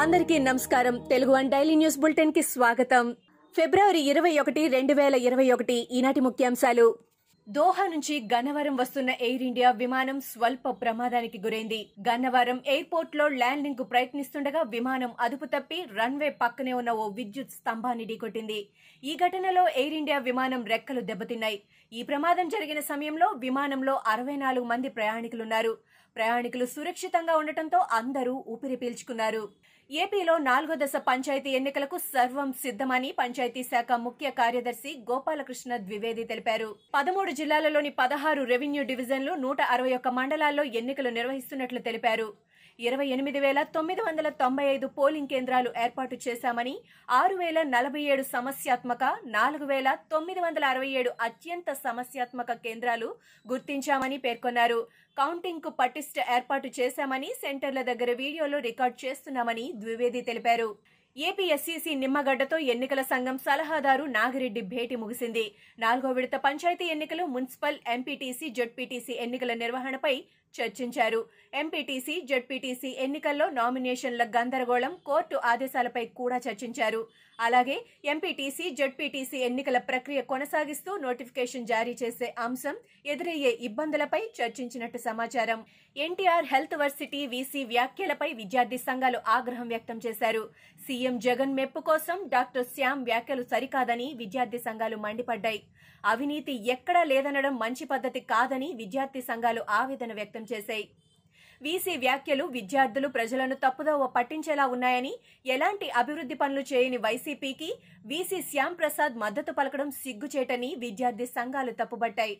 అందరికీ నమస్కారం. Telugu one daily news బులెటిన్కి స్వాగతం. ఫిబ్రవరి ఇరవై ఒకటి రెండు వేల ఇరవై ఒకటి ఈనాటి ముఖ్యాంశాలు. దోహా నుంచి గన్నవరం వస్తున్న ఎయిర్ ఇండియా విమానం స్వల్ప ప్రమాదానికి గురైంది. గన్నవరం ఎయిర్పోర్ట్లో ల్యాండింగ్కు ప్రయత్నిస్తుండగా విమానం అదుపు తప్పి రన్వే పక్కనే ఉన్న ఓ విద్యుత్ స్తంభాన్ని ఢీకొట్టింది. ఈ ఘటనలో ఎయిర్ ఇండియా విమానం రెక్కలు దెబ్బతిన్నాయి. ఈ ప్రమాదం జరిగిన సమయంలో విమానంలో అరవై నాలుగు మంది ప్రయాణికులున్నారు. ప్రయాణికులు సురక్షితంగా ఉండటంతో అందరూ ఊపిరి పీల్చుకున్నారు. ఏపీలో నాలుగో దశ పంచాయతీ ఎన్నికలకు సర్వం సిద్ధమని పంచాయతీ శాఖ ముఖ్య కార్యదర్శి గోపాలకృష్ణ ద్వివేది తెలిపారు. పదమూడు జిల్లాలలోని పదహారు రెవెన్యూ డివిజన్లు నూట అరవై ఒక్క మండలాల్లో ఎన్నికలు నిర్వహిస్తున్నట్లు తెలిపారు. ఇరవై ఎనిమిది వేల తొమ్మిది వందల తొంభై ఐదు పోలింగ్ కేంద్రాలు ఏర్పాటు చేశామని ఆరు వేల నలభై ఏడు సమస్యాత్మక నాలుగు వేల తొమ్మిది వందల అరవై ఏడు అత్యంత సమస్యాత్మక కేంద్రాలు గుర్తించామని పేర్కొన్నారు. కౌంటింగ్కు పటిష్ట ఏర్పాటు చేశామని సెంటర్ల దగ్గర వీడియోలు రికార్డ్ చేస్తున్నామని ద్వివేది తెలిపారు. ఏపీఎస్సీసీ నిమ్మగడ్డతో ఎన్నికల సంఘం సలహాదారు నాగిరెడ్డి భేటీ ముగిసింది. నాలుగో విడత పంచాయతీ ఎన్నికలు మున్సిపల్ ఎంపీటీసీ జడ్పీటీసీ ఎన్నికల నిర్వహణపై చర్చించారు. ఎంపీటీసీ జడ్పీటీసీ ఎన్నికల్లో నామినేషన్ల గందరగోళం కోర్టు ఆదేశాలపై కూడా చర్చించారు. అలాగే ఎంపీటీసీ జడ్పీటీసీ ఎన్నికల ప్రక్రియ కొనసాగిస్తూ నోటిఫికేషన్ జారీ చేసే అంశం ఎదురయ్యే ఇబ్బందులపై చర్చించినట్టు సమాచారం. ఎన్టీఆర్ హెల్త్ వర్సిటీ వీసీ వ్యాఖ్యలపై విద్యార్థి సంఘాలు ఆగ్రహం వ్యక్తం చేశారు. సీఎం జగన్ మెప్పు కోసం డాక్టర్ శ్యామ్ వ్యాఖ్యలు సరికాదని విద్యార్థి సంఘాలు మండిపడ్డాయి. అవినీతి ఎక్కడా లేదనడం మంచి పద్ధతి కాదని విద్యార్థి సంఘాలు ఆవేదన వ్యక్తం చేశాయి. వీసీ వ్యాఖ్యలు విద్యార్థులు ప్రజలను తప్పుదోవ పట్టించేలా ఉన్నాయని ఎలాంటి అభివృద్ధి పనులు చేయని వైసీపీకి వీసీ శ్యాంప్రసాద్ మద్దతు పలకడం సిగ్గుచేటని విద్యార్థి సంఘాలు తప్పుబట్టాయి.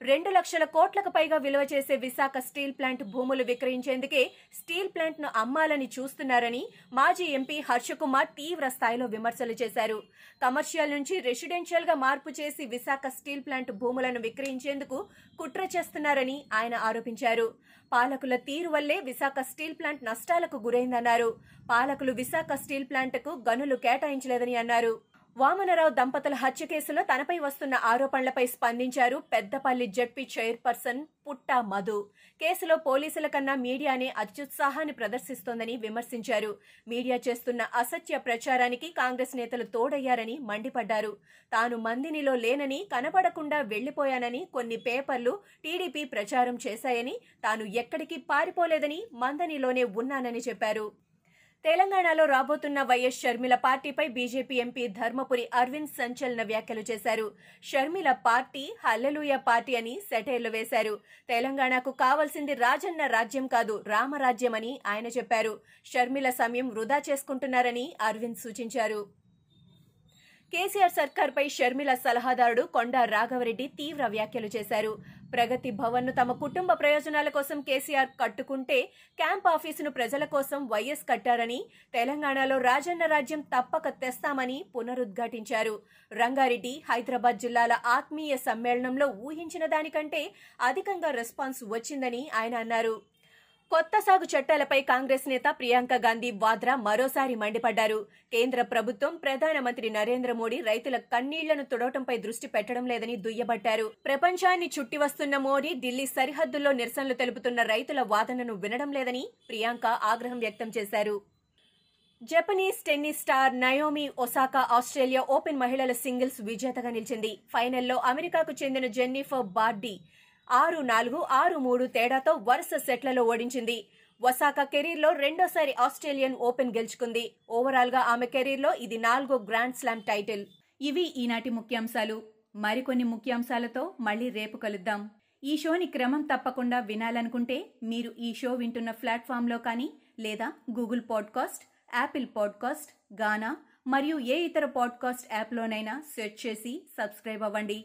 రెండు లక్షల కోట్లకు పైగా విలువ చేసే విశాఖ స్టీల్ ప్లాంట్ భూములు విక్రయించేందుకే స్టీల్ ప్లాంట్ను అమ్మాలని చూస్తున్నారని మాజీ ఎంపీ హర్షకుమార్ తీవ్ర స్థాయిలో విమర్శలు చేశారు. కమర్షియల్ నుంచి రెసిడెన్షియల్గా మార్పు చేసి విశాఖ స్టీల్ ప్లాంట్ భూములను విక్రయించేందుకు కుట్ర చేస్తున్నారని ఆయన ఆరోపించారు. పాలకుల తీరు వల్లే విశాఖ స్టీల్ ప్లాంట్ నష్టాలకు గురైందన్నారు. పాలకులు విశాఖ స్టీల్ ప్లాంట్కు గనులు కేటాయించలేదని అన్నారు. వామనరావు దంపతుల హత్య కేసులో తనపై వస్తున్న ఆరోపణలపై స్పందించారు పెద్దపల్లి జడ్పీ చైర్పర్సన్ పుట్టా మధు. కేసులో పోలీసుల కన్నా మీడియానే అత్యుత్సాహాన్ని ప్రదర్శిస్తోందని విమర్శించారు. మీడియా చేస్తున్న అసత్య ప్రచారానికి కాంగ్రెస్ నేతలు తోడయ్యారని మండిపడ్డారు. తాను మందినిలో లేనని కనపడకుండా వెళ్ళిపోయానని కొన్ని పేపర్లు టీడీపీ ప్రచారం చేశాయని తాను ఎక్కడికి పారిపోలేదని మందనిలోనే ఉన్నానని చెప్పారు. తెలంగాణలో రాబోతున్న వైఎస్ షర్మిల పార్టీపై బీజేపీ ఎంపీ ధర్మపురి అరవింద్ సంచలన వ్యాఖ్యలు చేశారు. షర్మిల పార్టీ హల్లెలూయ పార్టీ అని సెటైర్లు వేశారు. తెలంగాణకు కావాల్సింది రాజన్న రాజ్యం కాదు రామరాజ్యమని ఆయన చెప్పారు. షర్మిల సమయం వృధా చేసుకుంటున్నారని అరవింద్ సూచించారు. కేసీఆర్ సర్కార్పై షర్మిల సలహాదారుడు కొండా రాఘవరెడ్డి తీవ్ర వ్యాఖ్యలు చేశారు. ప్రగతి భవన్ను తమ కుటుంబ ప్రయోజనాల కోసం కేసీఆర్ కట్టుకుంటే క్యాంప్ ఆఫీసును ప్రజల కోసం వైఎస్ కట్టారని తెలంగాణలో రాజన్న రాజ్యం తప్పక తెస్తామని పునరుద్ఘాటించారు. రంగారెడ్డి హైదరాబాద్ జిల్లాల ఆత్మీయ సమ్మేళనంలో ఊహించిన దానికంటే అధికంగా రెస్పాన్స్ వచ్చిందని ఆయన అన్నారు. కొత్త సాగు చట్టాలపై కాంగ్రెస్ నేత ప్రియాంక గాంధీ వాద్రా మరోసారి మండిపడ్డారు. కేంద్ర ప్రభుత్వం ప్రధానమంత్రి నరేంద్ర మోడీ రైతుల కన్నీళ్ళను తుడవటంపై దృష్టి పెట్టడం లేదని దుయ్యబట్టారు. ప్రపంచాన్ని చుట్టి వస్తున్న మోడీ ఢిల్లీ సరిహద్దుల్లో నిరసనలు తెలుపుతున్న రైతుల వాదనను వినడం లేదని ప్రియాంక ఆగ్రహం వ్యక్తం చేశారు. Japanese tennis star Naomi Osaka Australia Open మహిళల సింగిల్స్ విజేతగా నిలిచింది. ఫైనల్లో అమెరికాకు చెందిన జెన్నిఫర్ బార్డీ ఆరు నాలుగు ఆరు మూడు తేడాతో వరుస సెట్లలో ఓడించింది. ఒసాకా కెరీర్లో రెండోసారి ఆస్ట్రేలియన్ ఓపెన్ గెలుచుకుంది. ఓవరాల్గా ఆమె కెరీర్లో ఇది నాలుగో గ్రాండ్ స్లామ్ టైటిల్. ఇవి ఈనాటి ముఖ్యాంశాలు. మరికొన్ని ముఖ్యాంశాలతో మళ్ళీ రేపు కలుద్దాం. ఈ షోని క్రమం తప్పకుండా వినాలనుకుంటే మీరు ఈ షో వింటున్న ప్లాట్ఫామ్లో కానీ లేదా Google podcast Apple podcast Gaana మరియు ఏ ఇతర పాడ్కాస్ట్ యాప్లోనైనా సెర్చ్ చేసి సబ్స్క్రైబ్ అవ్వండి.